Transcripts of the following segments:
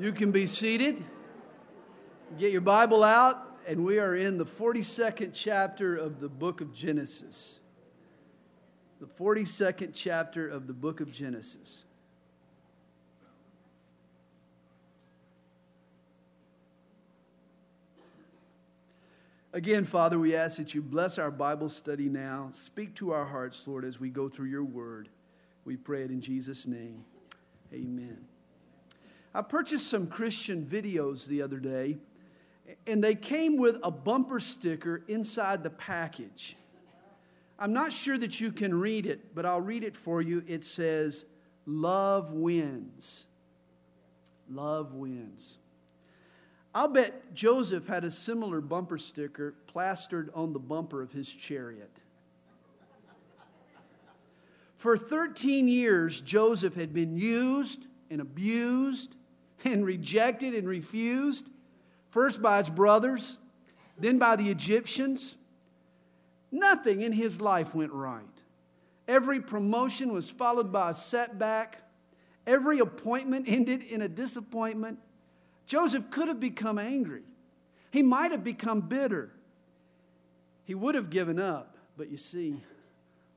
You can be seated. Get your Bible out, and we are in the 42nd chapter of the book of Genesis. The 42nd chapter of the book of Genesis. Again, Father, we ask that you bless our Bible study now. Speak to our hearts, Lord, as we go through your word. We pray it in Jesus' name. Amen. I purchased some Christian videos the other day, and they came with a bumper sticker inside the package. I'm not sure that you can read it, but I'll read it for you. It says, Love wins. Love wins. I'll bet Joseph had a similar bumper sticker plastered on the bumper of his chariot. For 13 years, Joseph had been used and abused and rejected and refused, first by his brothers, then by the Egyptians. Nothing in his life went right. Every promotion was followed by a setback. Every appointment ended in a disappointment. Joseph could have become angry. He might have become bitter. He would have given up. But you see,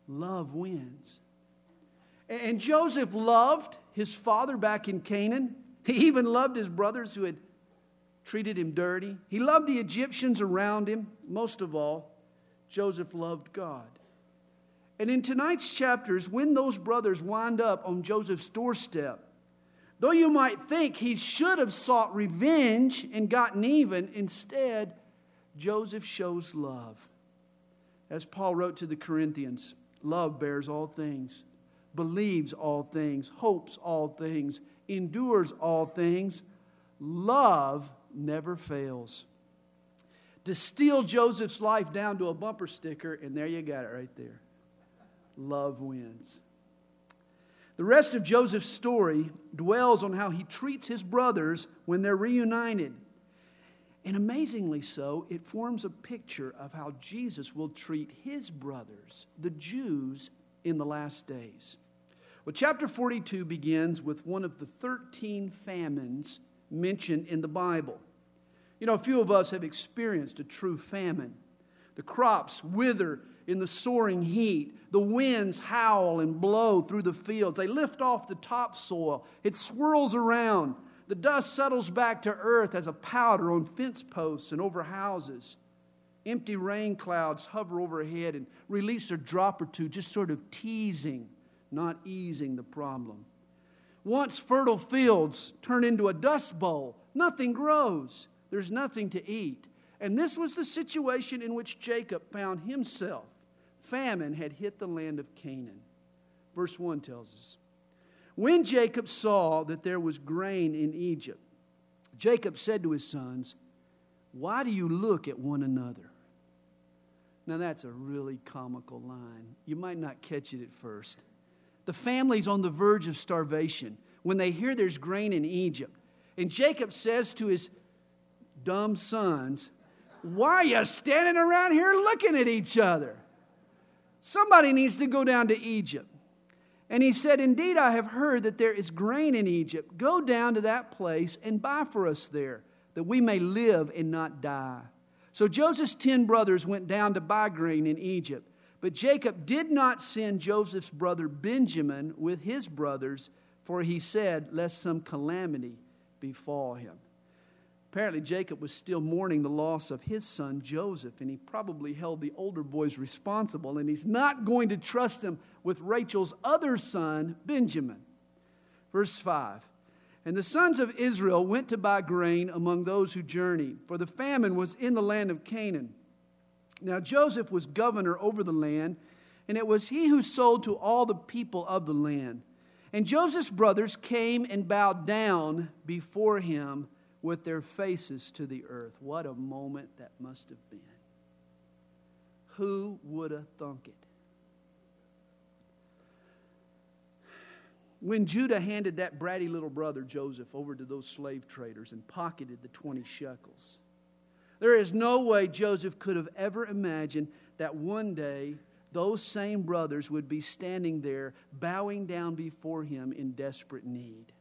love wins. And Joseph loved his father back in Canaan. He even loved his brothers who had treated him dirty. He loved the Egyptians around him. Most of all, Joseph loved God. And in tonight's chapters, when those brothers wind up on Joseph's doorstep, though you might think he should have sought revenge and gotten even, instead, Joseph shows love. As Paul wrote to the Corinthians, love bears all things, believes all things, hopes all things endures all things. Love never fails. Distill Joseph's life down to a bumper sticker, and there you got it right there. Love wins. The rest of Joseph's story dwells on how he treats his brothers when they're reunited. And amazingly so, it forms a picture of how Jesus will treat his brothers, the Jews, in the last days. Well, chapter 42 begins with one of the 13 famines mentioned in the Bible. You know, a few of us have experienced a true famine. The crops wither in the soaring heat. The winds howl and blow through the fields. They lift off the topsoil. It swirls around. The dust settles back to earth as a powder on fence posts and over houses. Empty rain clouds hover overhead and release a drop or two, just sort of teasing not easing the problem. Once fertile fields turn into a dust bowl, nothing grows, there's nothing to eat. And this was the situation in which Jacob found himself. Famine had hit the land of Canaan. Verse 1 tells us When Jacob saw that there was grain in Egypt, Jacob said to his sons, Why do you look at one another? Now, that's a really comical line. You might not catch it at first. The family's on the verge of starvation when they hear there's grain in Egypt. And Jacob says to his dumb sons, Why are you standing around here looking at each other? Somebody needs to go down to Egypt. And he said, Indeed, I have heard that there is grain in Egypt. Go down to that place and buy for us there, that we may live and not die. So Joseph's ten brothers went down to buy grain in Egypt. But Jacob did not send Joseph's brother Benjamin with his brothers, for he said, Lest some calamity befall him. Apparently, Jacob was still mourning the loss of his son Joseph, and he probably held the older boys responsible, and he's not going to trust them with Rachel's other son, Benjamin. Verse 5 And the sons of Israel went to buy grain among those who journeyed, for the famine was in the land of Canaan. Now Joseph was governor over the land, and it was he who sold to all the people of the land. And Joseph's brothers came and bowed down before him with their faces to the earth. What a moment that must have been. Who would have thunk it? When Judah handed that bratty little brother Joseph over to those slave traders and pocketed the 20 shekels, there is no way Joseph could have ever imagined that one day those same brothers would be standing there bowing down before him in desperate need.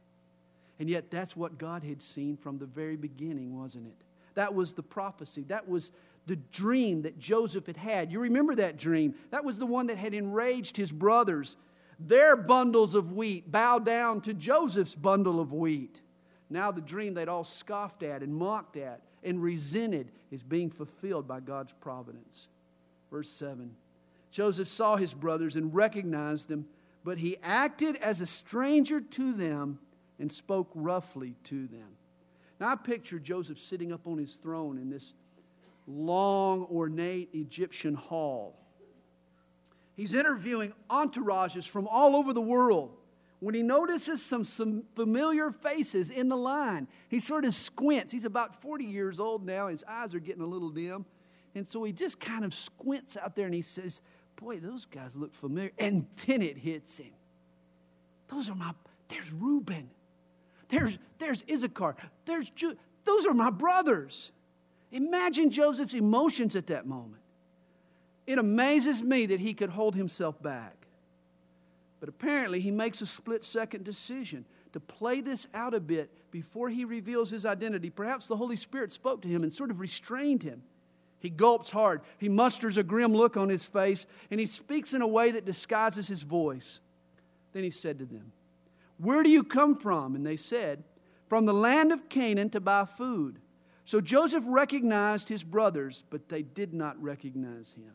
And yet, that's what God had seen from the very beginning, wasn't it? That was the prophecy. That was the dream that Joseph had had. You remember that dream? That was the one that had enraged his brothers. Their bundles of wheat bowed down to Joseph's bundle of wheat. Now, the dream they'd all scoffed at and mocked at and resented is being fulfilled by God's providence. Verse 7 Joseph saw his brothers and recognized them, but he acted as a stranger to them and spoke roughly to them. Now, I picture Joseph sitting up on his throne in this long, ornate Egyptian hall. He's interviewing entourages from all over the world. When he notices some, some familiar faces in the line, he sort of squints. He's about 40 years old now. His eyes are getting a little dim. And so he just kind of squints out there and he says, Boy, those guys look familiar. And then it hits him. Those are my, there's Reuben. There's, there's Issachar. There's Judah. Those are my brothers. Imagine Joseph's emotions at that moment. It amazes me that he could hold himself back. But apparently, he makes a split second decision to play this out a bit before he reveals his identity. Perhaps the Holy Spirit spoke to him and sort of restrained him. He gulps hard. He musters a grim look on his face, and he speaks in a way that disguises his voice. Then he said to them, Where do you come from? And they said, From the land of Canaan to buy food. So Joseph recognized his brothers, but they did not recognize him.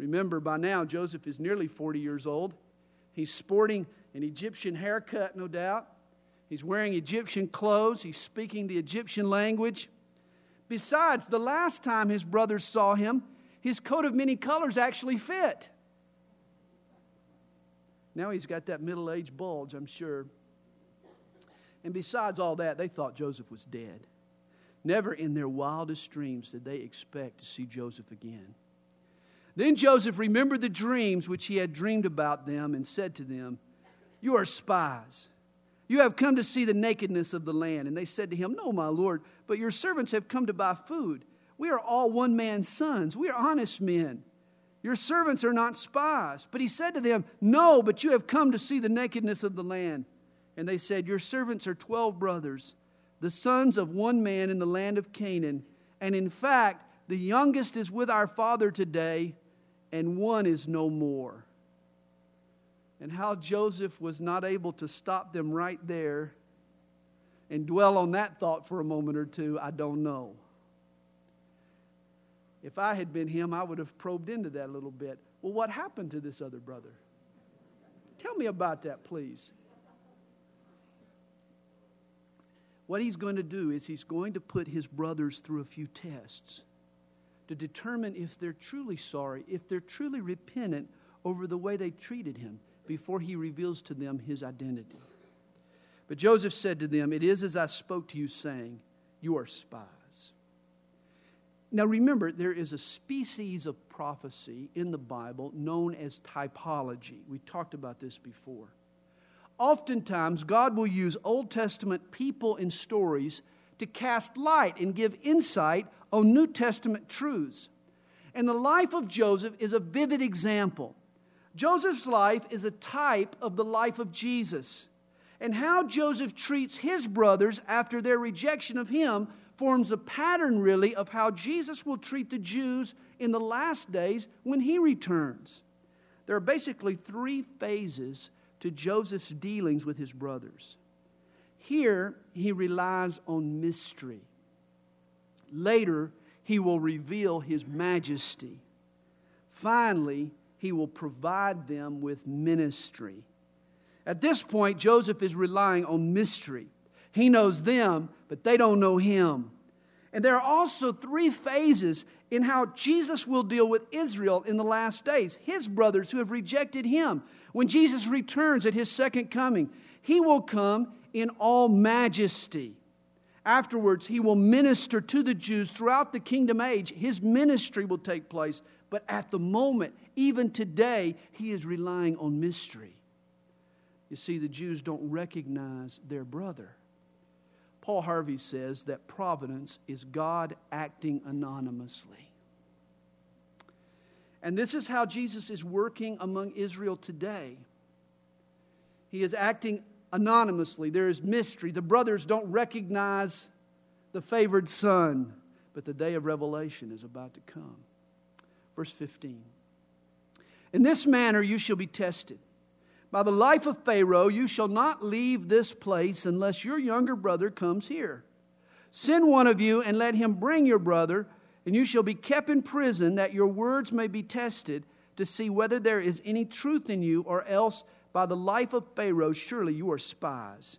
Remember, by now, Joseph is nearly 40 years old. He's sporting an Egyptian haircut, no doubt. He's wearing Egyptian clothes. He's speaking the Egyptian language. Besides, the last time his brothers saw him, his coat of many colors actually fit. Now he's got that middle aged bulge, I'm sure. And besides all that, they thought Joseph was dead. Never in their wildest dreams did they expect to see Joseph again. Then Joseph remembered the dreams which he had dreamed about them and said to them, You are spies. You have come to see the nakedness of the land. And they said to him, No, my Lord, but your servants have come to buy food. We are all one man's sons. We are honest men. Your servants are not spies. But he said to them, No, but you have come to see the nakedness of the land. And they said, Your servants are twelve brothers, the sons of one man in the land of Canaan. And in fact, the youngest is with our father today, and one is no more and how Joseph was not able to stop them right there and dwell on that thought for a moment or two, I don't know. If I had been him, I would have probed into that a little bit. Well, what happened to this other brother? Tell me about that, please. What he's going to do is he's going to put his brothers through a few tests to determine if they're truly sorry, if they're truly repentant over the way they treated him before he reveals to them his identity. But Joseph said to them, It is as I spoke to you, saying, You are spies. Now remember, there is a species of prophecy in the Bible known as typology. We talked about this before. Oftentimes, God will use Old Testament people and stories to cast light and give insight on New Testament truths. And the life of Joseph is a vivid example. Joseph's life is a type of the life of Jesus. And how Joseph treats his brothers after their rejection of him forms a pattern, really, of how Jesus will treat the Jews in the last days when he returns. There are basically three phases to Joseph's dealings with his brothers. Here, he relies on mystery. Later, he will reveal his majesty. Finally, he will provide them with ministry. At this point, Joseph is relying on mystery. He knows them, but they don't know him. And there are also three phases in how Jesus will deal with Israel in the last days, his brothers who have rejected him. When Jesus returns at his second coming, he will come in all majesty. Afterwards, he will minister to the Jews throughout the kingdom age. His ministry will take place. But at the moment, even today, he is relying on mystery. You see, the Jews don't recognize their brother. Paul Harvey says that providence is God acting anonymously. And this is how Jesus is working among Israel today. He is acting anonymously. There is mystery. The brothers don't recognize the favored son, but the day of revelation is about to come. Verse 15 In this manner you shall be tested. By the life of Pharaoh, you shall not leave this place unless your younger brother comes here. Send one of you and let him bring your brother, and you shall be kept in prison that your words may be tested to see whether there is any truth in you, or else by the life of Pharaoh, surely you are spies.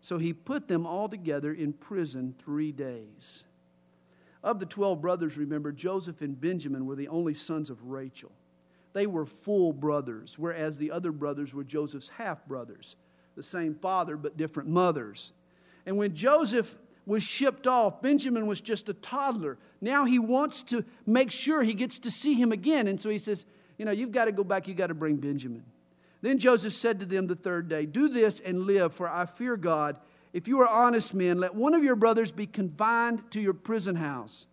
So he put them all together in prison three days. Of the 12 brothers, remember, Joseph and Benjamin were the only sons of Rachel. They were full brothers, whereas the other brothers were Joseph's half brothers, the same father but different mothers. And when Joseph was shipped off, Benjamin was just a toddler. Now he wants to make sure he gets to see him again. And so he says, You know, you've got to go back, you've got to bring Benjamin. Then Joseph said to them the third day, Do this and live, for I fear God. If you are honest men, let one of your brothers be confined to your prison house.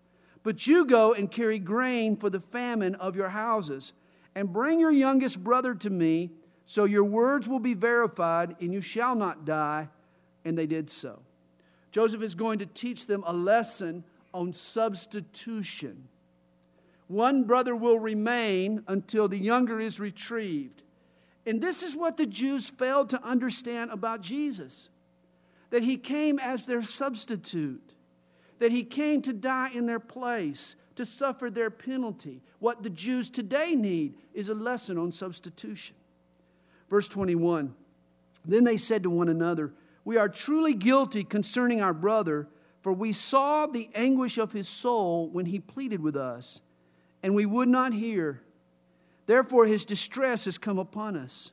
But you go and carry grain for the famine of your houses, and bring your youngest brother to me, so your words will be verified, and you shall not die. And they did so. Joseph is going to teach them a lesson on substitution. One brother will remain until the younger is retrieved. And this is what the Jews failed to understand about Jesus that he came as their substitute, that he came to die in their place, to suffer their penalty. What the Jews today need is a lesson on substitution. Verse 21 Then they said to one another, We are truly guilty concerning our brother, for we saw the anguish of his soul when he pleaded with us, and we would not hear. Therefore, his distress has come upon us.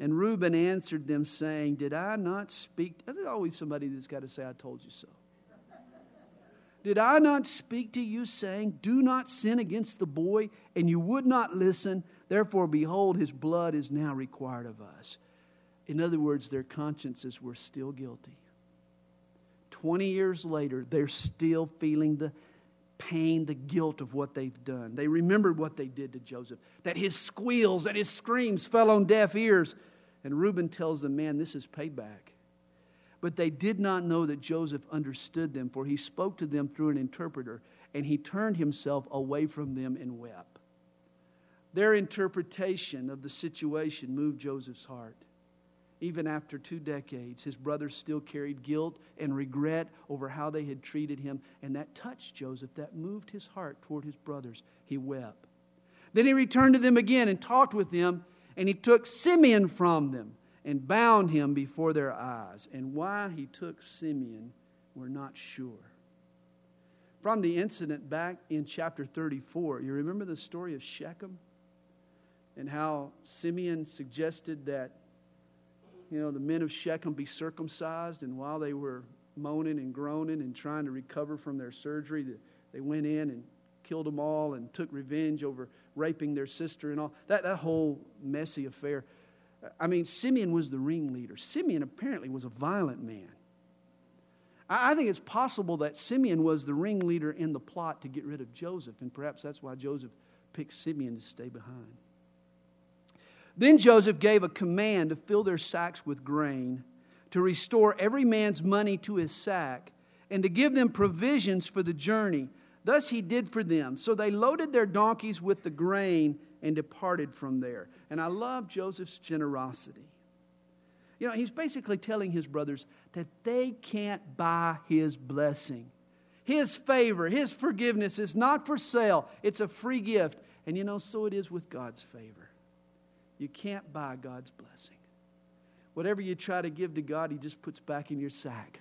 And Reuben answered them, saying, Did I not speak? There's always somebody that's got to say, I told you so. Did I not speak to you, saying, Do not sin against the boy? And you would not listen. Therefore, behold, his blood is now required of us. In other words, their consciences were still guilty. 20 years later, they're still feeling the pain, the guilt of what they've done. They remembered what they did to Joseph, that his squeals, that his screams fell on deaf ears. And Reuben tells them, Man, this is payback. But they did not know that Joseph understood them, for he spoke to them through an interpreter, and he turned himself away from them and wept. Their interpretation of the situation moved Joseph's heart. Even after two decades, his brothers still carried guilt and regret over how they had treated him, and that touched Joseph. That moved his heart toward his brothers. He wept. Then he returned to them again and talked with them, and he took Simeon from them and bound him before their eyes. And why he took Simeon, we're not sure. From the incident back in chapter 34, you remember the story of Shechem and how Simeon suggested that you know, the men of Shechem be circumcised. And while they were moaning and groaning and trying to recover from their surgery, they went in and killed them all and took revenge over raping their sister and all. That, that whole messy affair. I mean, Simeon was the ringleader. Simeon apparently was a violent man. I, I think it's possible that Simeon was the ringleader in the plot to get rid of Joseph, and perhaps that's why Joseph picked Simeon to stay behind. Then Joseph gave a command to fill their sacks with grain, to restore every man's money to his sack, and to give them provisions for the journey. Thus he did for them. So they loaded their donkeys with the grain and departed from there. And I love Joseph's generosity. You know, he's basically telling his brothers that they can't buy his blessing. His favor, his forgiveness is not for sale, it's a free gift. And you know, so it is with God's favor. You can't buy God's blessing. Whatever you try to give to God, He just puts back in your sack,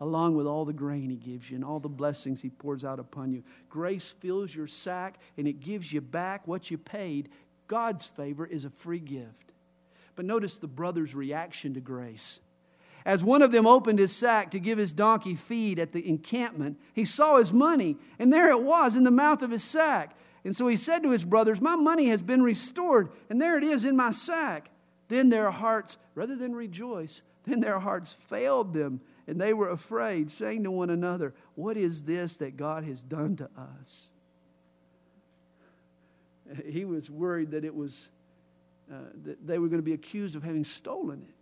along with all the grain He gives you and all the blessings He pours out upon you. Grace fills your sack and it gives you back what you paid. God's favor is a free gift. But notice the brother's reaction to grace. As one of them opened his sack to give his donkey feed at the encampment, he saw his money, and there it was in the mouth of his sack. And so he said to his brothers, My money has been restored, and there it is in my sack. Then their hearts, rather than rejoice, then their hearts failed them, and they were afraid, saying to one another, What is this that God has done to us? He was worried that it was uh, that they were going to be accused of having stolen it.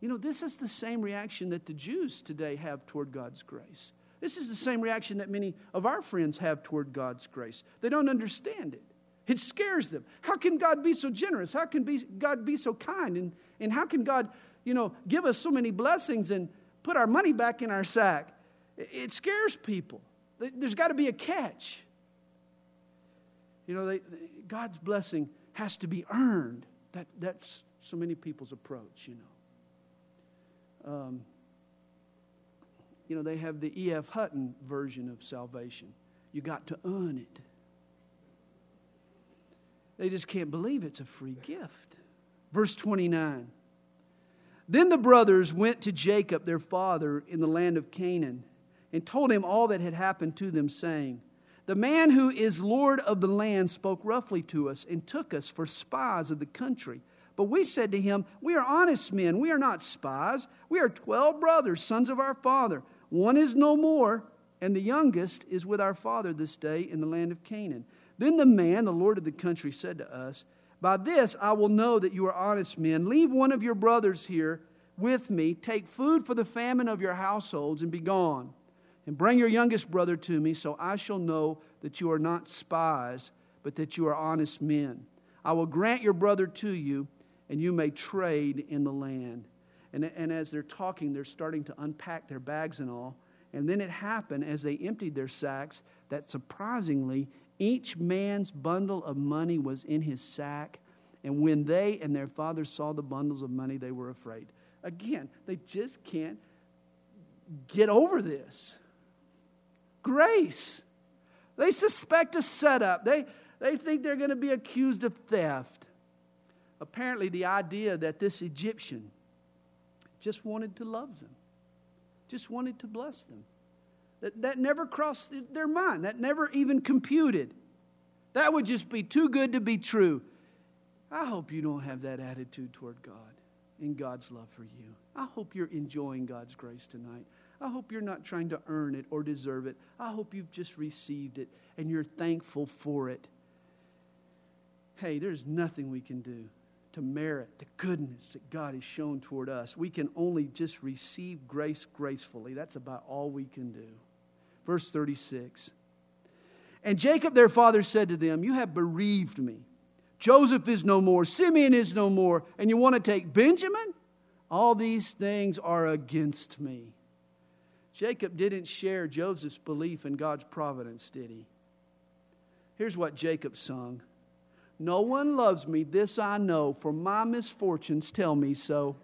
You know, this is the same reaction that the Jews today have toward God's grace. This is the same reaction that many of our friends have toward God's grace. They don't understand it. It scares them. How can God be so generous? How can be, God be so kind? And, and how can God, you know, give us so many blessings and put our money back in our sack? It scares people. There's got to be a catch. You know, they, God's blessing has to be earned. That, that's so many people's approach, you know. Um, you know, they have the E.F. Hutton version of salvation. You got to earn it. They just can't believe it's a free gift. Verse 29. Then the brothers went to Jacob, their father, in the land of Canaan, and told him all that had happened to them, saying, The man who is Lord of the land spoke roughly to us and took us for spies of the country. But we said to him, We are honest men, we are not spies. We are twelve brothers, sons of our father. One is no more, and the youngest is with our father this day in the land of Canaan. Then the man, the Lord of the country, said to us, By this I will know that you are honest men. Leave one of your brothers here with me. Take food for the famine of your households and be gone. And bring your youngest brother to me, so I shall know that you are not spies, but that you are honest men. I will grant your brother to you, and you may trade in the land. And, and as they're talking, they're starting to unpack their bags and all. And then it happened as they emptied their sacks that surprisingly each man's bundle of money was in his sack, and when they and their father saw the bundles of money, they were afraid. Again, they just can't get over this. Grace. They suspect a setup. They, they think they're going to be accused of theft. Apparently, the idea that this Egyptian just wanted to love them, just wanted to bless them. That, that never crossed their mind. That never even computed. That would just be too good to be true. I hope you don't have that attitude toward God and God's love for you. I hope you're enjoying God's grace tonight. I hope you're not trying to earn it or deserve it. I hope you've just received it and you're thankful for it. Hey, there's nothing we can do to merit the goodness that God has shown toward us. We can only just receive grace gracefully. That's about all we can do. Verse 36. And Jacob their father said to them, You have bereaved me. Joseph is no more, Simeon is no more, and you want to take Benjamin? All these things are against me. Jacob didn't share Joseph's belief in God's providence, did he? Here's what Jacob sung No one loves me, this I know, for my misfortunes tell me so.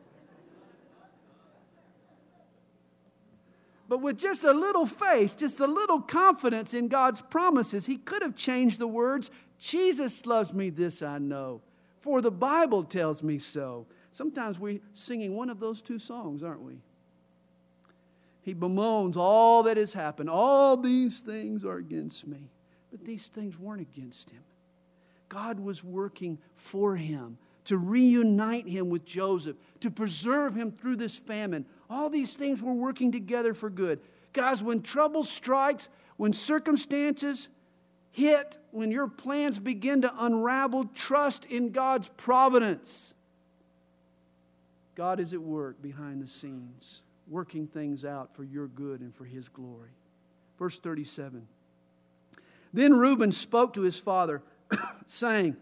But with just a little faith, just a little confidence in God's promises, he could have changed the words Jesus loves me, this I know, for the Bible tells me so. Sometimes we're singing one of those two songs, aren't we? He bemoans all that has happened. All these things are against me. But these things weren't against him. God was working for him to reunite him with Joseph, to preserve him through this famine. All these things were working together for good. Guys, when trouble strikes, when circumstances hit, when your plans begin to unravel, trust in God's providence. God is at work behind the scenes, working things out for your good and for his glory. Verse 37. Then Reuben spoke to his father, saying,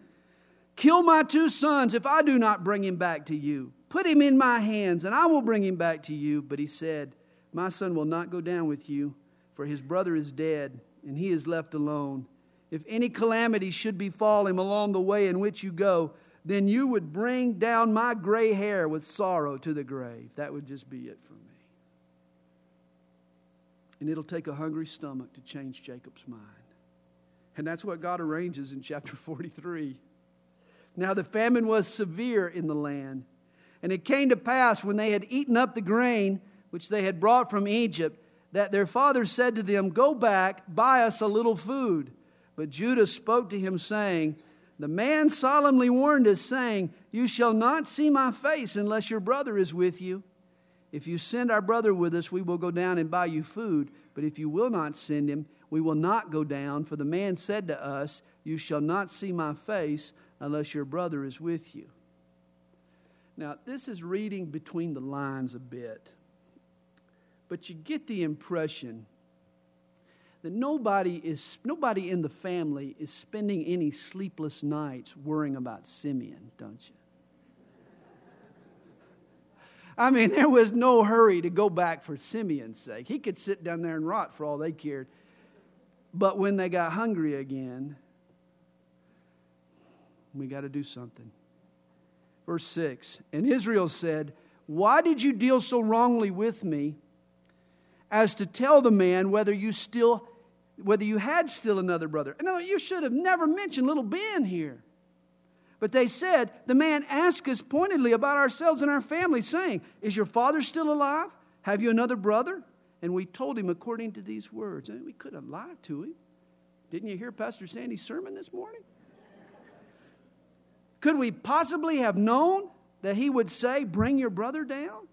Kill my two sons if I do not bring him back to you. Put him in my hands, and I will bring him back to you. But he said, My son will not go down with you, for his brother is dead, and he is left alone. If any calamity should befall him along the way in which you go, then you would bring down my gray hair with sorrow to the grave. That would just be it for me. And it'll take a hungry stomach to change Jacob's mind. And that's what God arranges in chapter 43. Now the famine was severe in the land. And it came to pass when they had eaten up the grain which they had brought from Egypt, that their father said to them, Go back, buy us a little food. But Judah spoke to him, saying, The man solemnly warned us, saying, You shall not see my face unless your brother is with you. If you send our brother with us, we will go down and buy you food. But if you will not send him, we will not go down. For the man said to us, You shall not see my face unless your brother is with you. Now, this is reading between the lines a bit, but you get the impression that nobody, is, nobody in the family is spending any sleepless nights worrying about Simeon, don't you? I mean, there was no hurry to go back for Simeon's sake. He could sit down there and rot for all they cared. But when they got hungry again, we got to do something. Verse 6 And Israel said, Why did you deal so wrongly with me as to tell the man whether you still whether you had still another brother. No, you should have never mentioned little Ben here. But they said, The man asked us pointedly about ourselves and our family, saying, Is your father still alive? Have you another brother? And we told him according to these words. And we could have lied to him. Didn't you hear Pastor Sandy's sermon this morning? Could we possibly have known that he would say, Bring your brother down?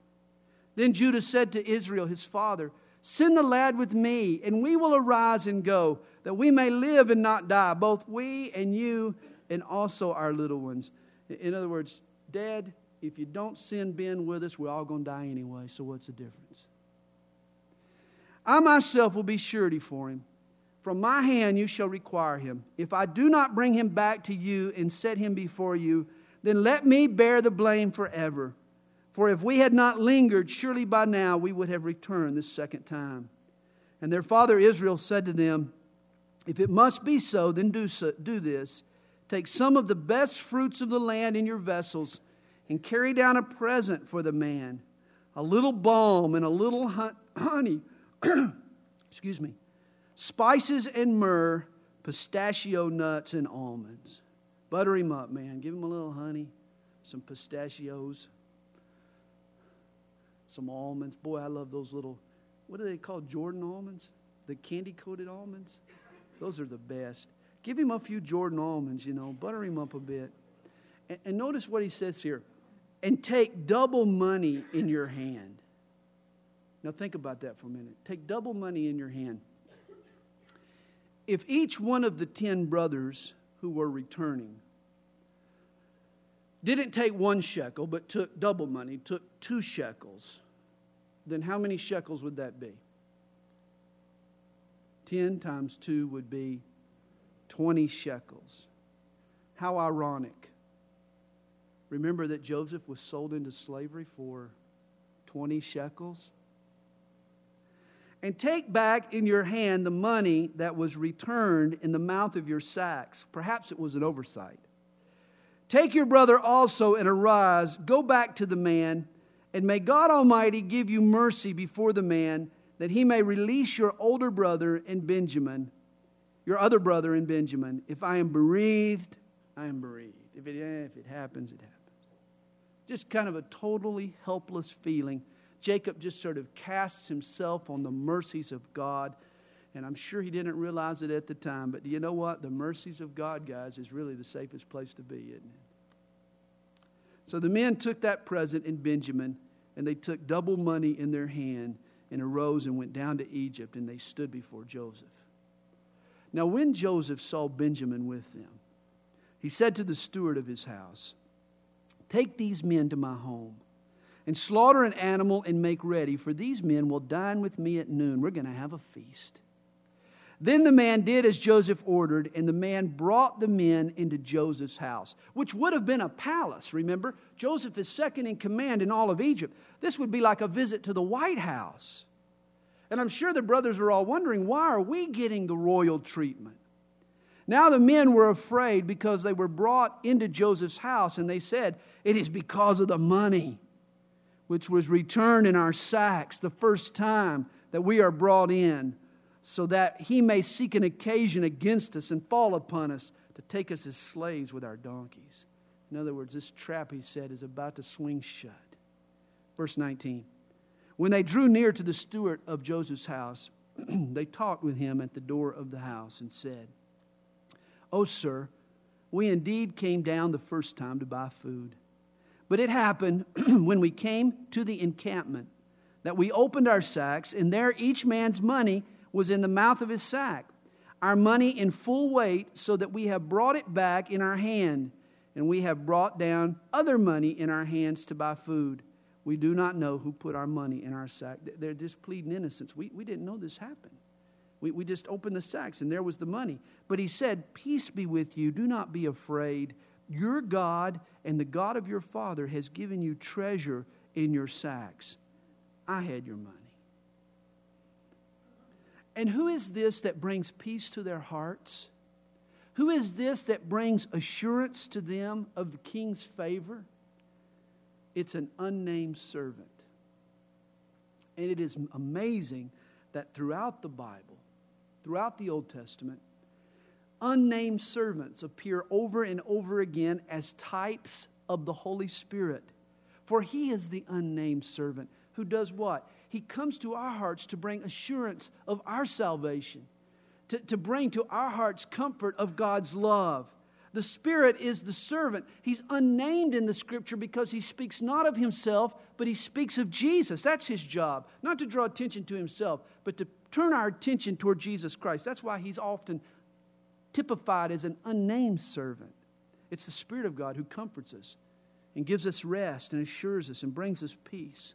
Then Judah said to Israel, his father, Send the lad with me, and we will arise and go, that we may live and not die, both we and you, and also our little ones. In other words, Dad, if you don't send Ben with us, we're all going to die anyway, so what's the difference? I myself will be surety for him. From my hand you shall require him. If I do not bring him back to you and set him before you, then let me bear the blame forever. For if we had not lingered, surely by now we would have returned this second time. And their father Israel said to them, If it must be so, then do, so, do this. Take some of the best fruits of the land in your vessels and carry down a present for the man a little balm and a little honey. Excuse me. Spices and myrrh, pistachio nuts and almonds. Butter him up, man. Give him a little honey, some pistachios some almonds. Boy, I love those little, what are they called? Jordan almonds? The candy coated almonds? Those are the best. Give him a few Jordan almonds, you know, butter him up a bit. And, and notice what he says here and take double money in your hand. Now, think about that for a minute. Take double money in your hand. If each one of the ten brothers who were returning didn't take one shekel, but took double money, took two shekels, then how many shekels would that be? 10 times 2 would be 20 shekels. How ironic. Remember that Joseph was sold into slavery for 20 shekels? And take back in your hand the money that was returned in the mouth of your sacks. Perhaps it was an oversight. Take your brother also and arise, go back to the man, and may God Almighty give you mercy before the man, that he may release your older brother and Benjamin, your other brother and Benjamin. If I am bereaved, I am bereaved. If it, eh, if it happens, it happens. Just kind of a totally helpless feeling. Jacob just sort of casts himself on the mercies of God. And I'm sure he didn't realize it at the time, but do you know what? The mercies of God, guys, is really the safest place to be, isn't it? So the men took that present in Benjamin, and they took double money in their hand, and arose and went down to Egypt, and they stood before Joseph. Now, when Joseph saw Benjamin with them, he said to the steward of his house, Take these men to my home and slaughter an animal and make ready, for these men will dine with me at noon. We're going to have a feast. Then the man did as Joseph ordered, and the man brought the men into Joseph's house, which would have been a palace, remember? Joseph is second in command in all of Egypt. This would be like a visit to the White House. And I'm sure the brothers are all wondering why are we getting the royal treatment? Now the men were afraid because they were brought into Joseph's house, and they said, It is because of the money which was returned in our sacks the first time that we are brought in so that he may seek an occasion against us and fall upon us to take us as slaves with our donkeys. In other words, this trap, he said, is about to swing shut. Verse 19. When they drew near to the steward of Joseph's house, they talked with him at the door of the house and said, Oh, sir, we indeed came down the first time to buy food. But it happened when we came to the encampment that we opened our sacks, and there each man's money was in the mouth of his sack, our money in full weight, so that we have brought it back in our hand. and we have brought down other money in our hands to buy food. We do not know who put our money in our sack. They're just pleading innocence. We, we didn't know this happened. We, we just opened the sacks and there was the money. But he said, Peace be with you. Do not be afraid. Your God and the God of your father has given you treasure in your sacks. I had your money. And who is this that brings peace to their hearts? Who is this that brings assurance to them of the king's favor? It's an unnamed servant. And it is amazing that throughout the Bible, throughout the Old Testament, unnamed servants appear over and over again as types of the Holy Spirit. For he is the unnamed servant who does what? He comes to our hearts to bring assurance of our salvation, to, to bring to our hearts comfort of God's love. The Spirit is the servant. He's unnamed in the scripture because he speaks not of himself, but he speaks of Jesus. That's his job. Not to draw attention to himself, but to turn our attention toward Jesus Christ. That's why he's often typified as an unnamed servant. It's the Spirit of God who comforts us and gives us rest and assures us and brings us peace,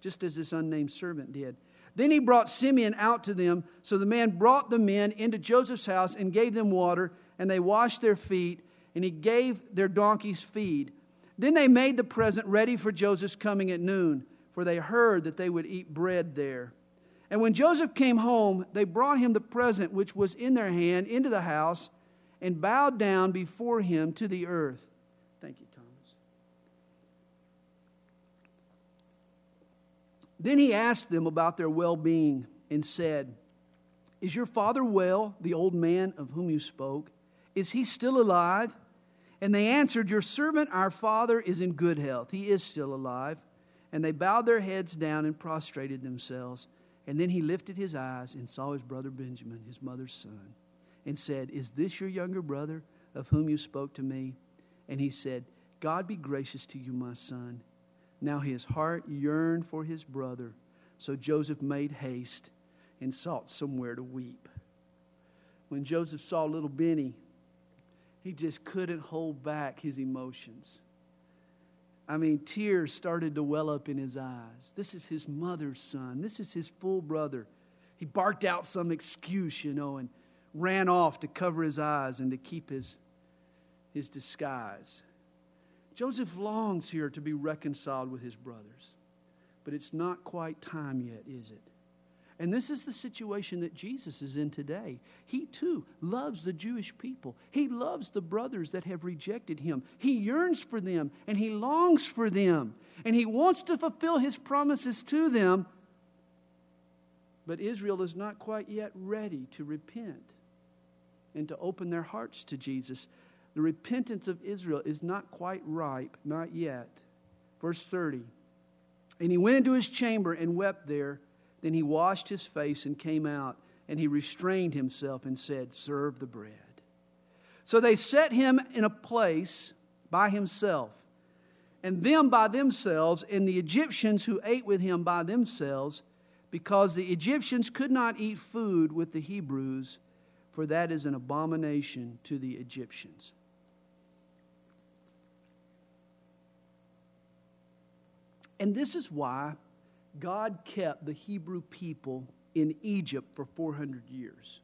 just as this unnamed servant did. Then he brought Simeon out to them. So the man brought the men into Joseph's house and gave them water, and they washed their feet, and he gave their donkeys feed. Then they made the present ready for Joseph's coming at noon, for they heard that they would eat bread there. And when Joseph came home, they brought him the present which was in their hand into the house and bowed down before him to the earth. Thank you, Thomas. Then he asked them about their well being and said, Is your father well, the old man of whom you spoke? Is he still alive? And they answered, Your servant, our father, is in good health. He is still alive. And they bowed their heads down and prostrated themselves. And then he lifted his eyes and saw his brother Benjamin, his mother's son, and said, Is this your younger brother of whom you spoke to me? And he said, God be gracious to you, my son. Now his heart yearned for his brother. So Joseph made haste and sought somewhere to weep. When Joseph saw little Benny, he just couldn't hold back his emotions. I mean, tears started to well up in his eyes. This is his mother's son. This is his full brother. He barked out some excuse, you know, and ran off to cover his eyes and to keep his, his disguise. Joseph longs here to be reconciled with his brothers, but it's not quite time yet, is it? And this is the situation that Jesus is in today. He too loves the Jewish people. He loves the brothers that have rejected him. He yearns for them and he longs for them. And he wants to fulfill his promises to them. But Israel is not quite yet ready to repent and to open their hearts to Jesus. The repentance of Israel is not quite ripe, not yet. Verse 30. And he went into his chamber and wept there. Then he washed his face and came out, and he restrained himself and said, Serve the bread. So they set him in a place by himself, and them by themselves, and the Egyptians who ate with him by themselves, because the Egyptians could not eat food with the Hebrews, for that is an abomination to the Egyptians. And this is why God kept the Hebrew people in Egypt for 400 years.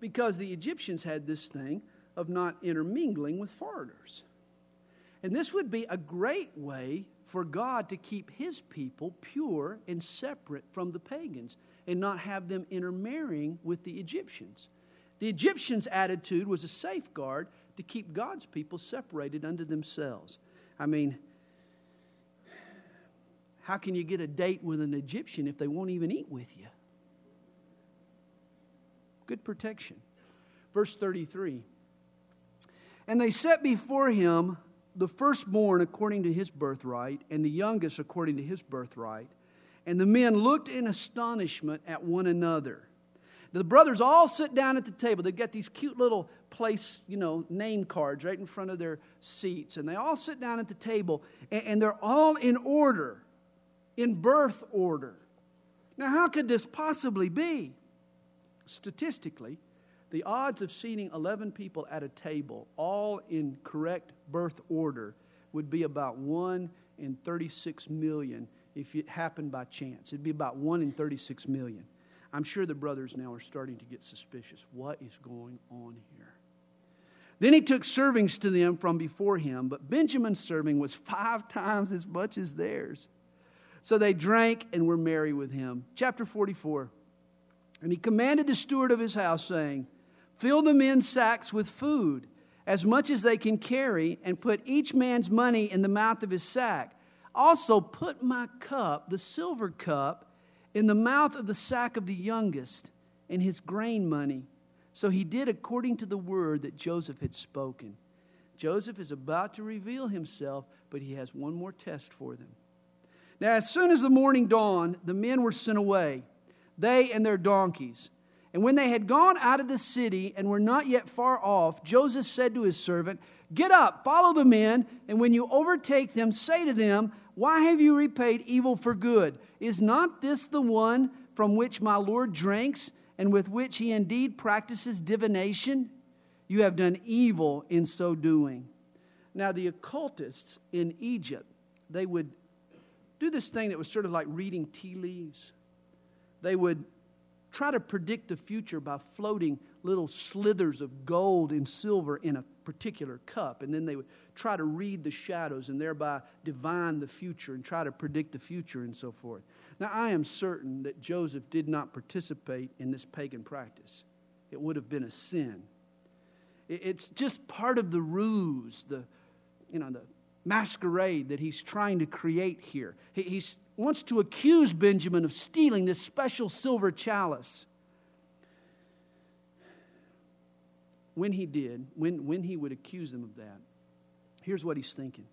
Because the Egyptians had this thing of not intermingling with foreigners. And this would be a great way for God to keep his people pure and separate from the pagans and not have them intermarrying with the Egyptians. The Egyptians' attitude was a safeguard to keep God's people separated unto themselves. I mean, how can you get a date with an Egyptian if they won't even eat with you? Good protection. Verse 33 And they set before him the firstborn according to his birthright, and the youngest according to his birthright. And the men looked in astonishment at one another. The brothers all sit down at the table. They've got these cute little place, you know, name cards right in front of their seats. And they all sit down at the table, and, they're all in order in birth order. Now, how could this possibly be? Statistically, the odds of seating 11 people at a table, all in correct birth order, would be about 1 in 36 million if it happened by chance. It'd be about 1 in 36 million. I'm sure the brothers now are starting to get suspicious. What is going on here? Then he took servings to them from before him, but Benjamin's serving was five times as much as theirs. So they drank and were merry with him. Chapter 44. And he commanded the steward of his house, saying, Fill the men's sacks with food, as much as they can carry, and put each man's money in the mouth of his sack. Also, put my cup, the silver cup, in the mouth of the sack of the youngest, and his grain money. So he did according to the word that Joseph had spoken. Joseph is about to reveal himself, but he has one more test for them. Now, as soon as the morning dawned, the men were sent away, they and their donkeys. And when they had gone out of the city and were not yet far off, Joseph said to his servant, Get up, follow the men, and when you overtake them, say to them, Why have you repaid evil for good? Is not this the one from which my Lord drinks, and with which he indeed practices divination? You have done evil in so doing. Now, the occultists in Egypt, they would do this thing that was sort of like reading tea leaves. They would try to predict the future by floating little slithers of gold and silver in a particular cup. And then they would try to read the shadows and thereby divine the future and try to predict the future and so forth. Now, I am certain that Joseph did not participate in this pagan practice, it would have been a sin. It's just part of the ruse, the, you know, the masquerade that he's trying to create here. He wants to accuse Benjamin of stealing this special silver chalice. When he did, when, when he would accuse them of that, here's what he's thinking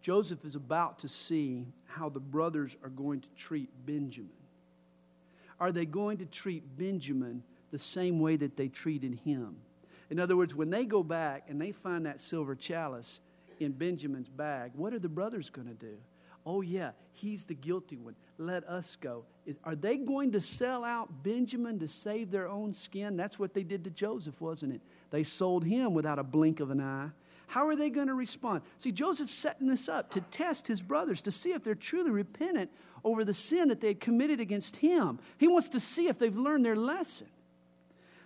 Joseph is about to see how the brothers are going to treat Benjamin. Are they going to treat Benjamin the same way that they treated him? In other words, when they go back and they find that silver chalice in Benjamin's bag, what are the brothers going to do? oh, yeah, he's the guilty one. Let us go. Are they going to sell out Benjamin to save their own skin? That's what they did to Joseph, wasn't it? They sold him without a blink of an eye. How are they going to respond? See, Joseph's setting this up to test his brothers, to see if they're truly repentant over the sin that they had committed against him. He wants to see if they've learned their lesson.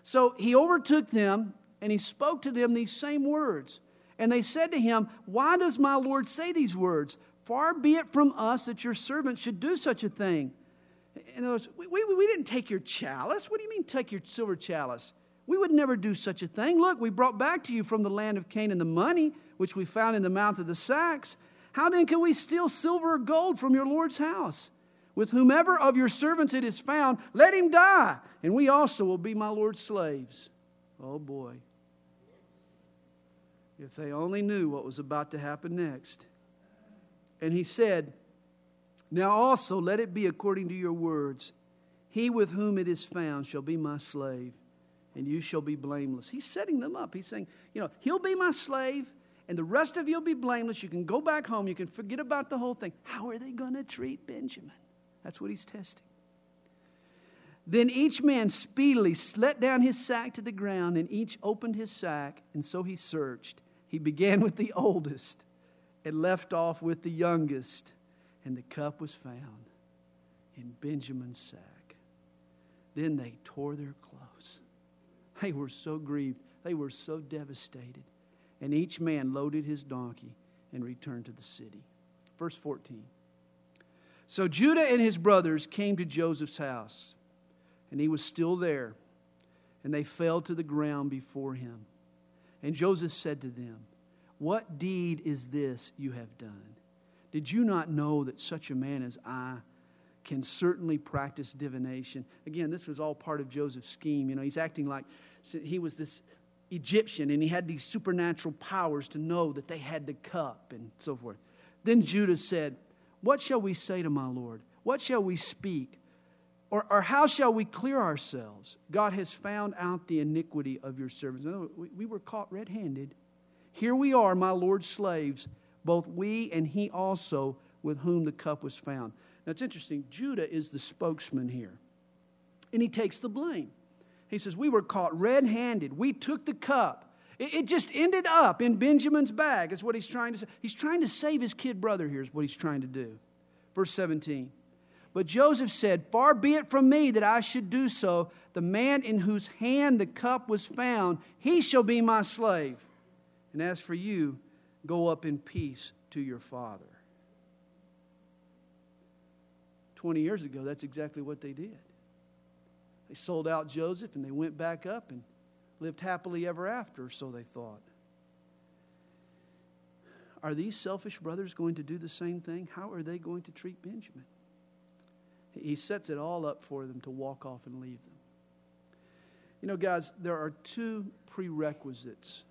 So he overtook them and he spoke to them these same words. And they said to him, Why does my Lord say these words? Far be it from us that your servant should do such a thing. In other words, we, we, we didn't take your chalice. What do you mean, take your silver chalice? We would never do such a thing. Look, we brought back to you from the land of Canaan the money which we found in the mouth of the sacks. How then can we steal silver or gold from your Lord's house? With whomever of your servants it is found, let him die, and we also will be my Lord's slaves. Oh boy. If they only knew what was about to happen next. And he said, Now also let it be according to your words. He with whom it is found shall be my slave, and you shall be blameless. He's setting them up. He's saying, You know, he'll be my slave, and the rest of you will be blameless. You can go back home. You can forget about the whole thing. How are they going to treat Benjamin? That's what he's testing. Then each man speedily let down his sack to the ground, and each opened his sack, and so he searched. He began with the oldest and left off with the youngest, and the cup was found in Benjamin's sack. Then they tore their clothes. They were so grieved, they were so devastated. And each man loaded his donkey and returned to the city. Verse 14. So Judah and his brothers came to Joseph's house, and he was still there, and they fell to the ground before him. And Joseph said to them, what deed is this you have done? Did you not know that such a man as I can certainly practice divination? Again, this was all part of Joseph's scheme. You know, he's acting like he was this Egyptian and he had these supernatural powers to know that they had the cup and so forth. Then Judah said, What shall we say to my Lord? What shall we speak? Or, or how shall we clear ourselves? God has found out the iniquity of your servants. We, we were caught red handed. Here we are, my Lord's slaves, both we and he also with whom the cup was found. Now it's interesting. Judah is the spokesman here, and he takes the blame. He says, We were caught red handed. We took the cup. It, it just ended up in Benjamin's bag, is what he's trying to say. He's trying to save his kid brother here, is what he's trying to do. Verse 17. But Joseph said, Far be it from me that I should do so. The man in whose hand the cup was found, he shall be my slave. And as for you, go up in peace to your father. 20 years ago, that's exactly what they did. They sold out Joseph and they went back up and lived happily ever after, so they thought. Are these selfish brothers going to do the same thing? How are they going to treat Benjamin? He sets it all up for them to walk off and leave them. You know, guys, there are two prerequisites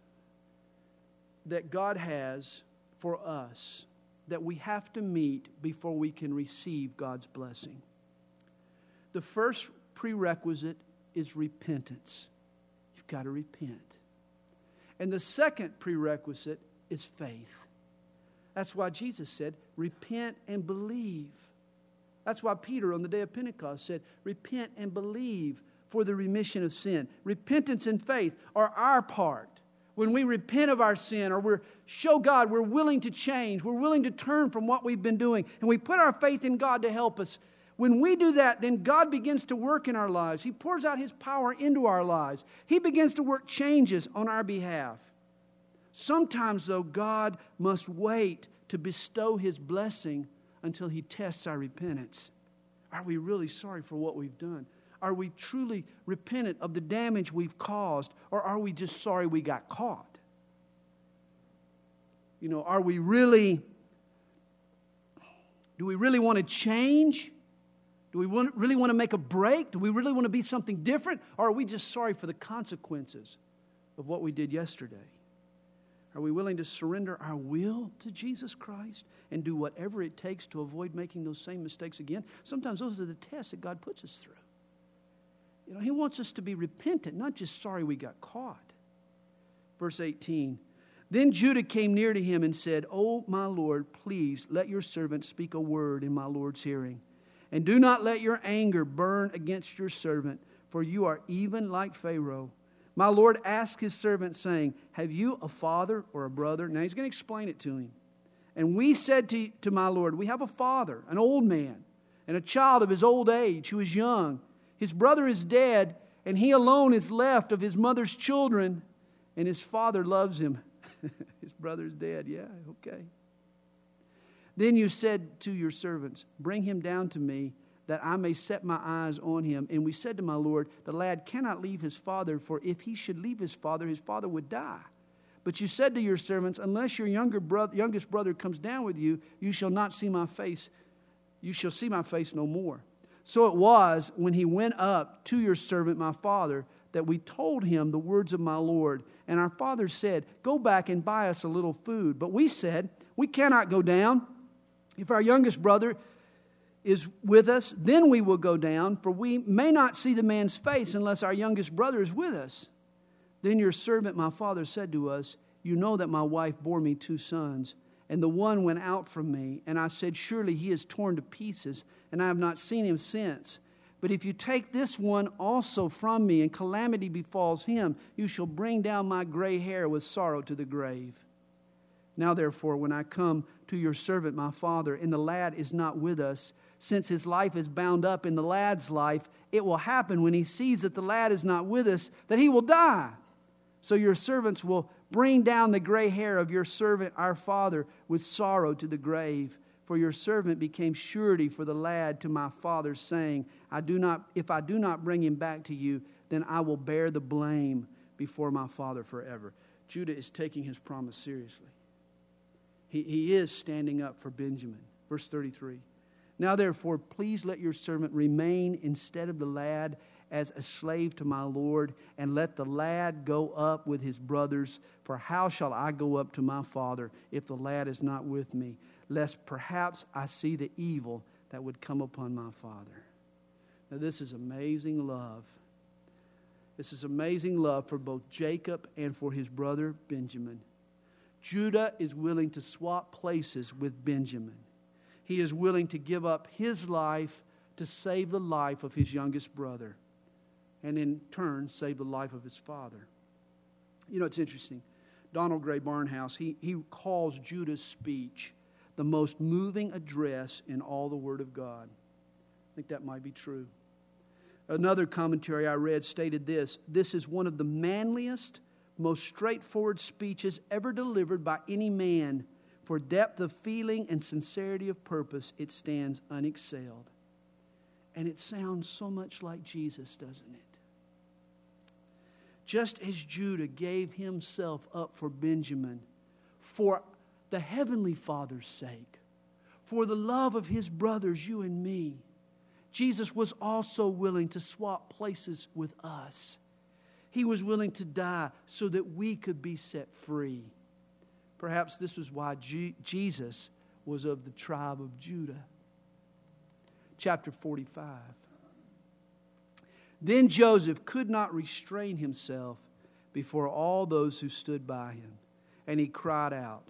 that God has for us that we have to meet before we can receive God's blessing. The first prerequisite is repentance. You've got to repent. And the second prerequisite is faith. That's why Jesus said, Repent and believe. That's why Peter on the day of Pentecost said, Repent and believe for the remission of sin. Repentance and faith are our part. When we repent of our sin or we show God we're willing to change, we're willing to turn from what we've been doing, and we put our faith in God to help us. When we do that, then God begins to work in our lives. He pours out His power into our lives. He begins to work changes on our behalf. Sometimes, though, God must wait to bestow His blessing until He tests our repentance. Are we really sorry for what we've done? Are we truly repentant of the damage we've caused, or are we just sorry we got caught? You know, are we really, do we really want to change? Do we want, really want to make a break? Do we really want to be something different? Or are we just sorry for the consequences of what we did yesterday? Are we willing to surrender our will to Jesus Christ and do whatever it takes to avoid making those same mistakes again? Sometimes those are the tests that God puts us through. You know, He wants us to be repentant, not just sorry we got caught. Verse 18 Then Judah came near to him and said, Oh, my Lord, please let your servant speak a word in my Lord's hearing. And do not let your anger burn against your servant, for you are even like Pharaoh my Lord asked his servant, saying, Have you a father or a brother? Now he's going to explain it to him. And we said to, to my Lord, We have a father, an old man, and a child of his old age who is young. His brother is dead, and he alone is left of his mother's children, and his father loves him. his brother is dead. Yeah, okay. Then you said to your servants, Bring him down to me that I may set my eyes on him. And we said to my Lord, The lad cannot leave his father, for if he should leave his father, his father would die. But you said to your servants, Unless your younger brother, youngest brother comes down with you, you shall not see my face. You shall see my face no more. So it was when he went up to your servant, my father, that we told him the words of my Lord. And our father said, Go back and buy us a little food. But we said, We cannot go down. If our youngest brother is with us, then we will go down, for we may not see the man's face unless our youngest brother is with us. Then your servant, my father, said to us, You know that my wife bore me two sons, and the one went out from me. And I said, Surely he is torn to pieces, and I have not seen him since. But if you take this one also from me, and calamity befalls him, you shall bring down my gray hair with sorrow to the grave. Now, therefore, when I come to your servant, my father, and the lad is not with us, since his life is bound up in the lad's life, it will happen when he sees that the lad is not with us that he will die. So your servants will bring down the gray hair of your servant, our father, with sorrow to the grave. For your servant became surety for the lad to my father, saying, I do not, If I do not bring him back to you, then I will bear the blame before my father forever. Judah is taking his promise seriously. He, he is standing up for Benjamin. Verse 33. Now, therefore, please let your servant remain instead of the lad as a slave to my Lord, and let the lad go up with his brothers. For how shall I go up to my father if the lad is not with me? Lest perhaps I see the evil that would come upon my father. Now, this is amazing love. This is amazing love for both Jacob and for his brother Benjamin. Judah is willing to swap places with Benjamin he is willing to give up his life to save the life of his youngest brother. and in turn save the life of his father. You know, it's interesting. Donald Grey Barnhouse, he, he calls Judah's speech the most moving address in all the Word of God. I think that might be true. Another commentary I read stated this This is one of the manliest, most straightforward speeches ever delivered by any man. For depth of feeling and sincerity of purpose, it stands unexcelled. And it sounds so much like Jesus, doesn't it? Just as Judah gave himself up for Benjamin, for the Heavenly Father's sake, for the love of his brothers, you and me, Jesus was also willing to swap places with us. He was willing to die so that we could be set free. Perhaps this was why G- Jesus was of the tribe of Judah. Chapter 45. Then Joseph could not restrain himself before all those who stood by him, and he cried out,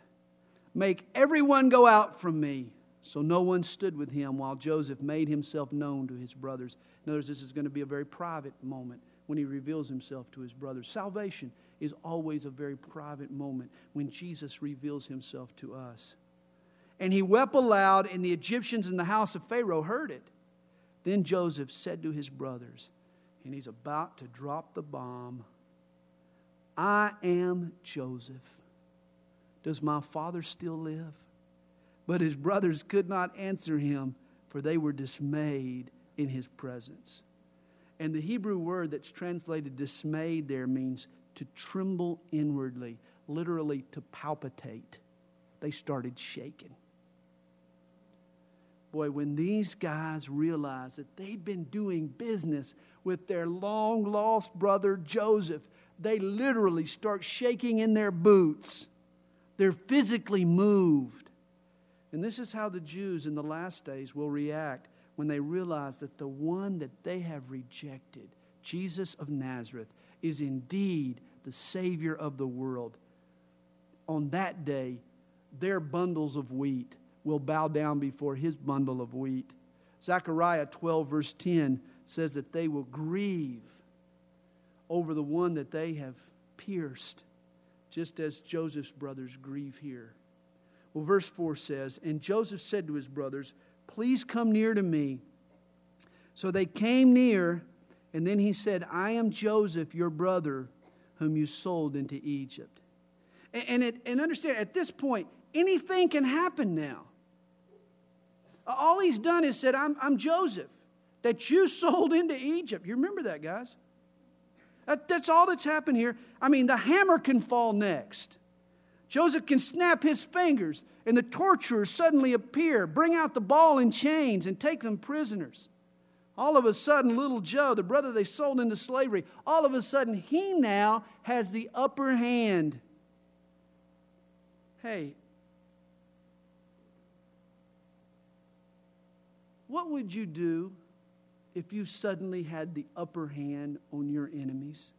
Make everyone go out from me. So no one stood with him while Joseph made himself known to his brothers. Notice this is going to be a very private moment when he reveals himself to his brothers. Salvation is always a very private moment when Jesus reveals himself to us. And he wept aloud, and the Egyptians in the house of Pharaoh heard it. Then Joseph said to his brothers, and he's about to drop the bomb. I am Joseph. Does my father still live? But his brothers could not answer him, for they were dismayed in his presence. And the Hebrew word that's translated dismayed there means to tremble inwardly, literally to palpitate. They started shaking. Boy, when these guys realized that they'd been doing business with their long lost brother Joseph, they literally start shaking in their boots. They're physically moved. And this is how the Jews in the last days will react when they realize that the one that they have rejected, Jesus of Nazareth, is indeed the Savior of the world. On that day, their bundles of wheat will bow down before his bundle of wheat. Zechariah 12, verse 10 says that they will grieve over the one that they have pierced, just as Joseph's brothers grieve here. Well, verse 4 says, And Joseph said to his brothers, Please come near to me. So they came near, and then he said, I am Joseph, your brother, whom you sold into Egypt. And, it, and understand, at this point, anything can happen now. All he's done is said, I'm, I'm Joseph, that you sold into Egypt. You remember that, guys? That, that's all that's happened here. I mean, the hammer can fall next. Joseph can snap his fingers, and the torturers suddenly appear, bring out the ball and chains, and take them prisoners. All of a sudden, little Joe, the brother they sold into slavery, all of a sudden, he now has the upper hand. Hey, What would you do if you suddenly had the upper hand on your enemies?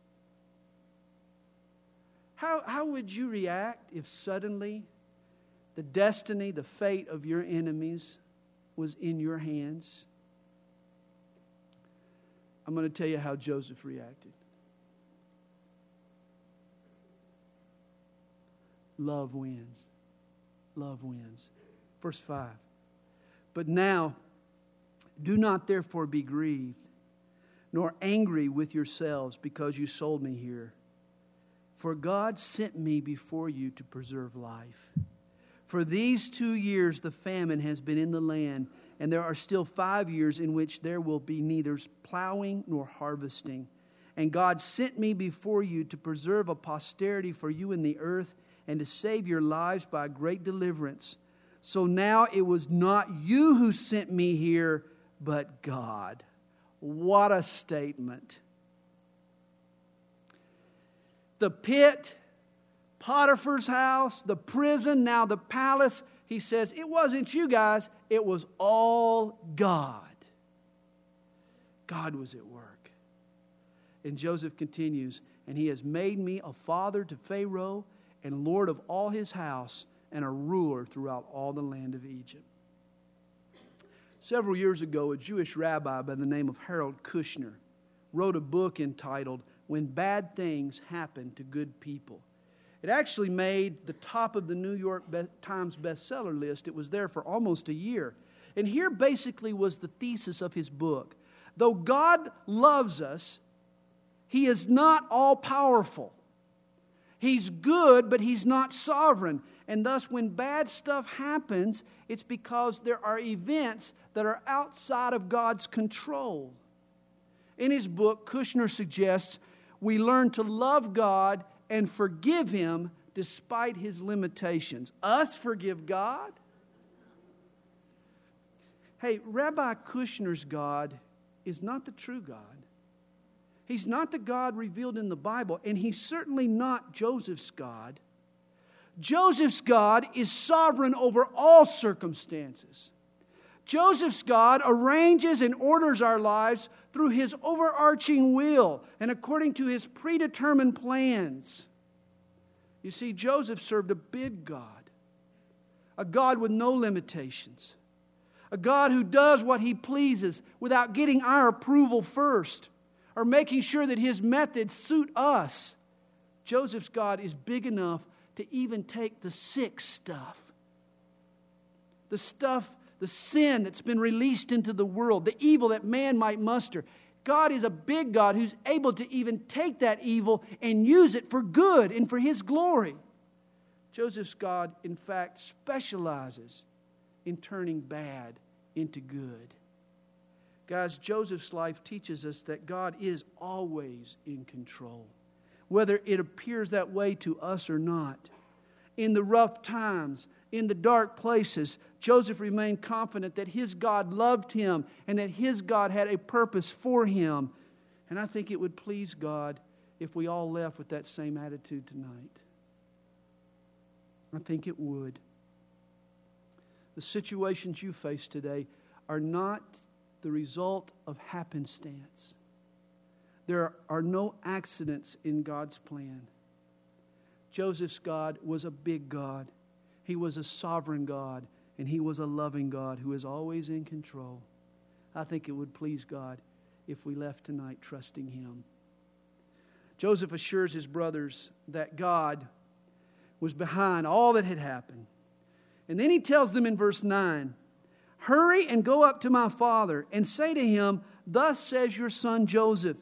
How, how would you react if suddenly the destiny, the fate of your enemies was in your hands? I'm going to tell you how Joseph reacted. Love wins. Love wins. Verse 5. But now, do not therefore be grieved, nor angry with yourselves because you sold me here. For God sent me before you to preserve life. For these two years the famine has been in the land, and there are still five years in which there will be neither plowing nor harvesting. And God sent me before you to preserve a posterity for you in the earth and to save your lives by great deliverance. So now it was not you who sent me here but God. What a statement. The pit, Potiphar's house, the prison, now the palace. He says, It wasn't you guys, it was all God. God was at work. And Joseph continues, And he has made me a father to Pharaoh and lord of all his house and a ruler throughout all the land of Egypt. Several years ago, a Jewish rabbi by the name of Harold Kushner wrote a book entitled When Bad Things Happen to Good People. It actually made the top of the New York Times bestseller list. It was there for almost a year. And here basically was the thesis of his book. Though God loves us, he is not all powerful. He's good, but he's not sovereign. And thus, when bad stuff happens, it's because there are events that are outside of God's control. In his book, Kushner suggests we learn to love God and forgive him despite his limitations. Us forgive God? Hey, Rabbi Kushner's God is not the true God. He's not the God revealed in the Bible, and he's certainly not Joseph's God. Joseph's God is sovereign over all circumstances. Joseph's God arranges and orders our lives through his overarching will and according to his predetermined plans. You see, Joseph served a big God, a God with no limitations, a God who does what he pleases without getting our approval first or making sure that his methods suit us. Joseph's God is big enough to even take the sick stuff, the stuff, the sin that's been released into the world, the evil that man might muster. God is a big God who's able to even take that evil and use it for good and for his glory. Joseph's God, in fact, specializes in turning bad into good. Guys, Joseph's life teaches us that God is always in control, whether it appears that way to us or not. In the rough times, in the dark places, Joseph remained confident that his God loved him and that his God had a purpose for him. And I think it would please God if we all left with that same attitude tonight. I think it would. The situations you face today are not the result of happenstance. There are no accidents in God's plan. Joseph's God was a big God, he was a sovereign God, and he was a loving God who is always in control. I think it would please God if we left tonight trusting him. Joseph assures his brothers that God was behind all that had happened. And then he tells them in verse 9 Hurry and go up to my father and say to him, Thus says your son Joseph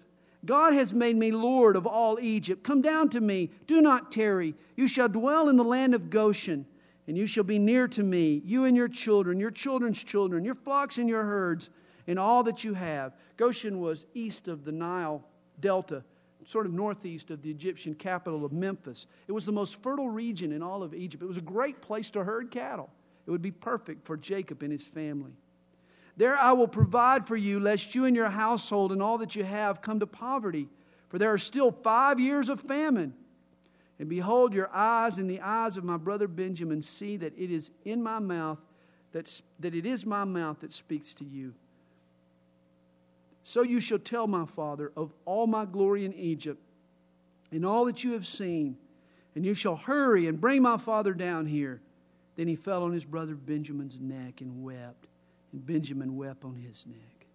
God has made me Lord of all Egypt. Come down to me, do not tarry. You shall dwell in the land of Goshen, and you shall be near to me, you and your children, your children's children, your flocks and your herds, and all that you have. Goshen was east of the Nile Delta, sort of northeast of the Egyptian capital of Memphis. It was the most fertile region in all of Egypt. It was a great place to herd cattle. It would be perfect for Jacob and his family. There I will provide for you, lest you and your household and all that you have come to poverty. For there are still five years of famine. And behold, your eyes and the eyes of my brother Benjamin see that it is in my mouth, that, that it is my mouth that speaks to you. So you shall tell my father of all my glory in Egypt and all that you have seen, and you shall hurry and bring my father down here. Then he fell on his brother Benjamin's neck and wept, and Benjamin wept on his neck.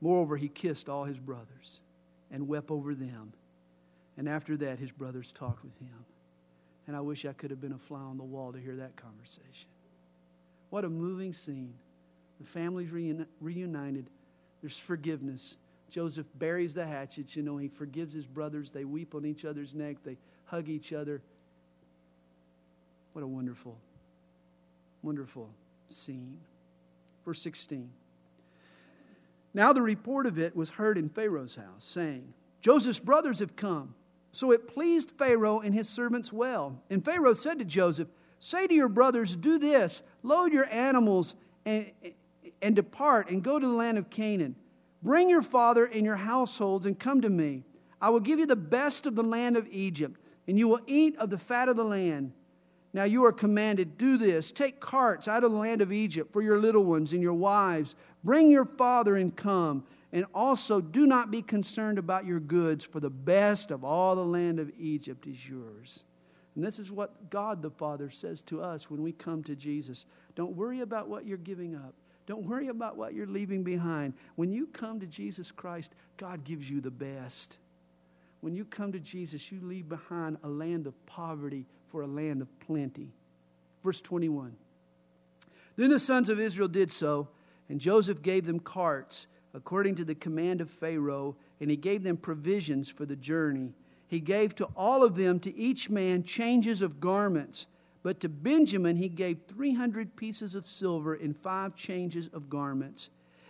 Moreover, he kissed all his brothers and wept over them. And after that, his brothers talked with him. And I wish I could have been a fly on the wall to hear that conversation. What a moving scene. The family's reunited. There's forgiveness. Joseph buries the hatchet, You know, he forgives his brothers. They weep on each other's neck. They hug each other. What a wonderful wonderful scene. Verse 16. Now the report of it was heard in Pharaoh's house, saying, Joseph's brothers have come. So it pleased Pharaoh and his servants well. And Pharaoh said to Joseph, Say to your brothers, Do this load your animals and, and depart and go to the land of Canaan. Bring your father and your households and come to me. I will give you the best of the land of Egypt, and you will eat of the fat of the land. Now you are commanded, do this. Take carts out of the land of Egypt for your little ones and your wives. Bring your father and come. And also do not be concerned about your goods, for the best of all the land of Egypt is yours. And this is what God the Father says to us when we come to Jesus. Don't worry about what you're giving up. Don't worry about what you're leaving behind. When you come to Jesus Christ, God gives you the best. When you come to Jesus, you leave behind a land of poverty for a land of plenty. Verse 21. Then the sons of Israel did so, and Joseph gave them carts according to the command of Pharaoh, and he gave them provisions for the journey. He gave to all of them, to each man, changes of garments. But to Benjamin he gave 300 pieces of silver and five changes of garments.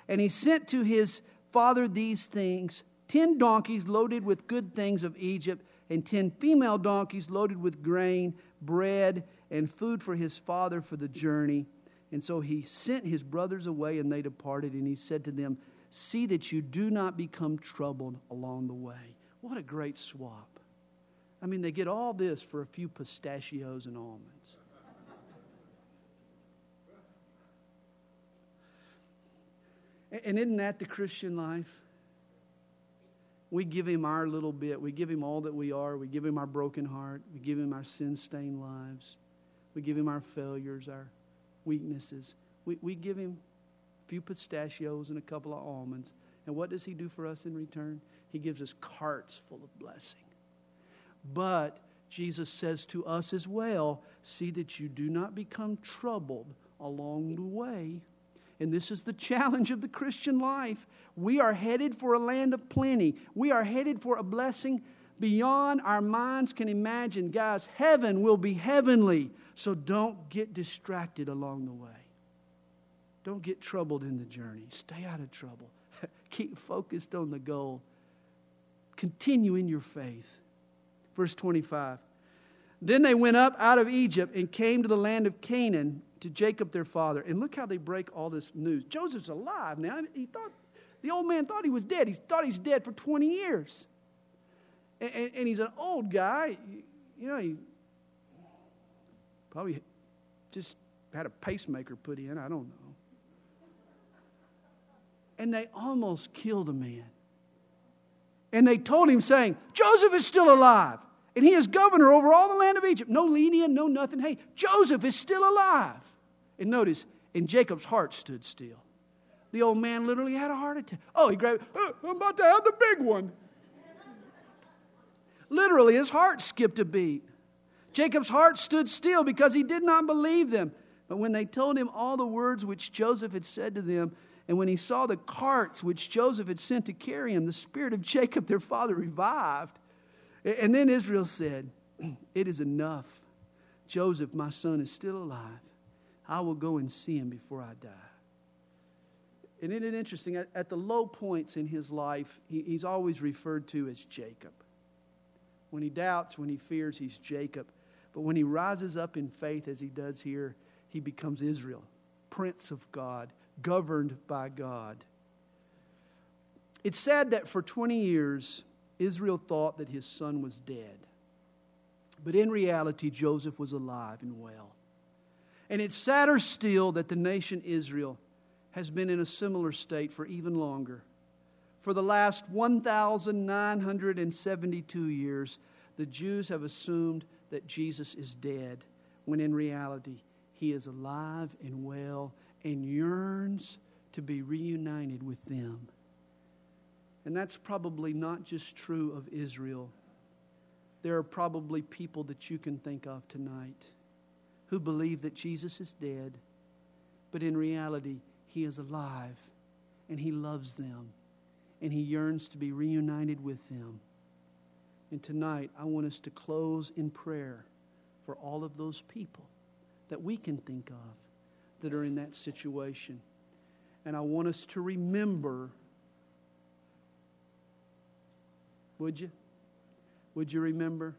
And he sent to his father these things ten donkeys loaded with good things of Egypt, and ten female donkeys loaded with grain, bread, and food for his father for the journey. And so he sent his brothers away, and they departed. And he said to them, See that you do not become troubled along the way. What a great swap. I mean, they get all this for a few pistachios and almonds. And isn't that the Christian life? We give him our little bit. We give him all that we are. We give him our broken heart. We give him our sin stained lives. We give him our failures, our weaknesses. We, we give him few pistachios and a couple of almonds. And what does he do for us in return? He gives us carts full of blessing. But Jesus says to us as well see that you do not become troubled along the way. And this is the challenge of the Christian life. We are headed for a land of plenty. We are headed for a blessing beyond our minds can imagine. Guys, heaven will be heavenly. So don't get distracted along the way. Don't get troubled in the journey. Stay out of trouble. Keep focused on the goal. Continue in your faith. Verse 25. Then they went up out of Egypt and came to the land of Canaan to Jacob their father. And look how they break all this news. Joseph's alive now. He thought the old man thought he was dead. He thought he's dead for 20 years. And, and, and he's an old guy. You know, he probably just had a pacemaker put in. I don't know. And they almost killed a man. And they told him, saying, Joseph is still alive and he is governor over all the land of Egypt. No lenient, no nothing. Hey, Joseph is still alive. And notice, and Jacob's heart stood still. The old man literally had a heart attack. Oh, he grabbed, oh, I'm about to have the big one. literally, his heart skipped a beat. Jacob's heart stood still because he did not believe them. But when they told him all the words which Joseph had said to them, and when he saw the carts which Joseph had sent to carry him, the spirit of Jacob, their father, revived. And then Israel said, It is enough. Joseph, my son, is still alive. I will go and see him before I die. And isn't it interesting? At, the low points in his life, he, he's always referred to as Jacob. When he doubts, when he fears, he's Jacob. But when he rises up in faith, as he does here, he becomes Israel, Prince of God, governed by God. It's sad that for 20 years, Israel thought that his son was dead. But in reality, Joseph was alive and well. And it's sadder still that the nation Israel has been in a similar state for even longer. For the last 1,972 years, the Jews have assumed that Jesus is dead, when in reality, he is alive and well and yearns to be reunited with them. And that's probably not just true of Israel. There are probably people that you can think of tonight who believe that Jesus is dead, but in reality, he is alive and he loves them and he yearns to be reunited with them. And tonight, I want us to close in prayer for all of those people that we can think of that are in that situation. And I want us to remember Would you? Would you remember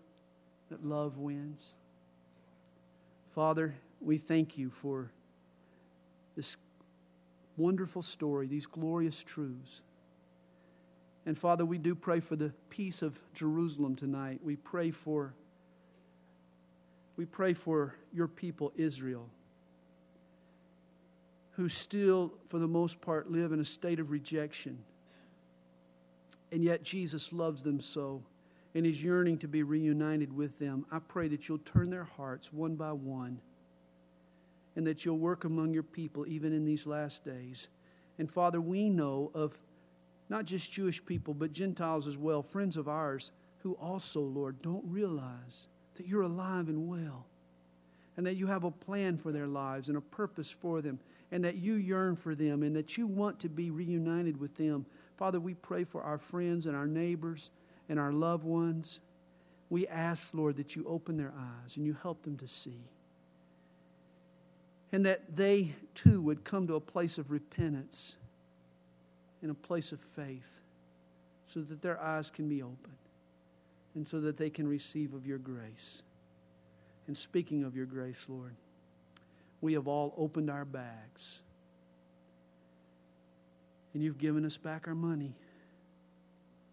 that love wins? Father, we thank you for this wonderful story, these glorious truths. And Father, we do pray for the peace of Jerusalem tonight. We pray for we pray for your people Israel who still for the most part live in a state of rejection. And yet Jesus loves them so and is yearning to be reunited with them. I pray that you'll turn their hearts one by one and that you'll work among your people even in these last days. And Father, we know of not just Jewish people, but Gentiles as well, friends of ours, who also, Lord, don't realize that you're alive and well, and that you have a plan for their lives and a purpose for them, and that you yearn for them, and that you want to be reunited with them. Father, we pray for our friends and our neighbors and our loved ones. We ask, Lord, that you open their eyes and you help them to see. And that they too would come to a place of repentance in a place of faith so that their eyes can be opened and so that they can receive of your grace. And speaking of your grace, Lord, we have all opened our bags and you've given us back our money.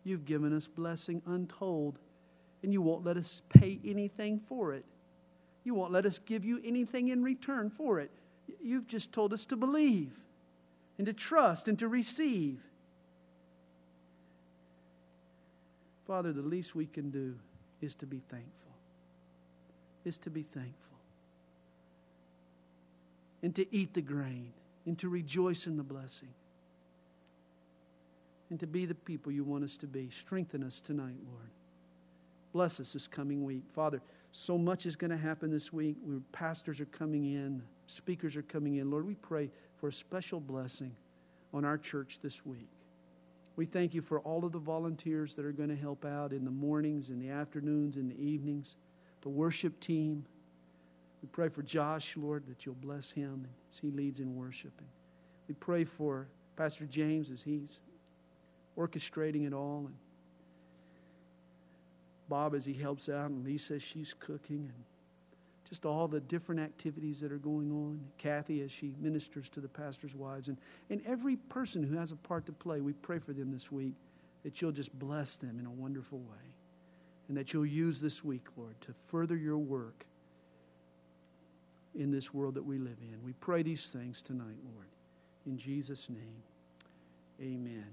You've given us blessing untold, and you won't let us pay anything for it. You won't let us give you anything in return for it. You've just told us to believe and to trust and to receive. Father, the least we can do is to be thankful. Is to be thankful. And to eat the grain and to rejoice in the blessing. And to be the people you want us to be. Strengthen us tonight, Lord. Bless us this coming week. Father, so much is going to happen this week. We, pastors are coming in, speakers are coming in. Lord, we pray for a special blessing on our church this week. We thank you for all of the volunteers that are going to help out in the mornings, in the afternoons, in the evenings, the worship team. We pray for Josh, Lord, that you'll bless him as he leads in worship. And we pray for Pastor James as he's orchestrating it all. And Bob as he helps out, and Lisa as she's cooking, and just all the different activities that are going on. Kathy as she ministers to the pastor's wives, and, and every person who has a part to play, we pray for them this week that you'll just bless them in a wonderful way. And that you'll use this week, Lord, to further your work in this world that we live in. We pray these things tonight, Lord. In Jesus' name, amen.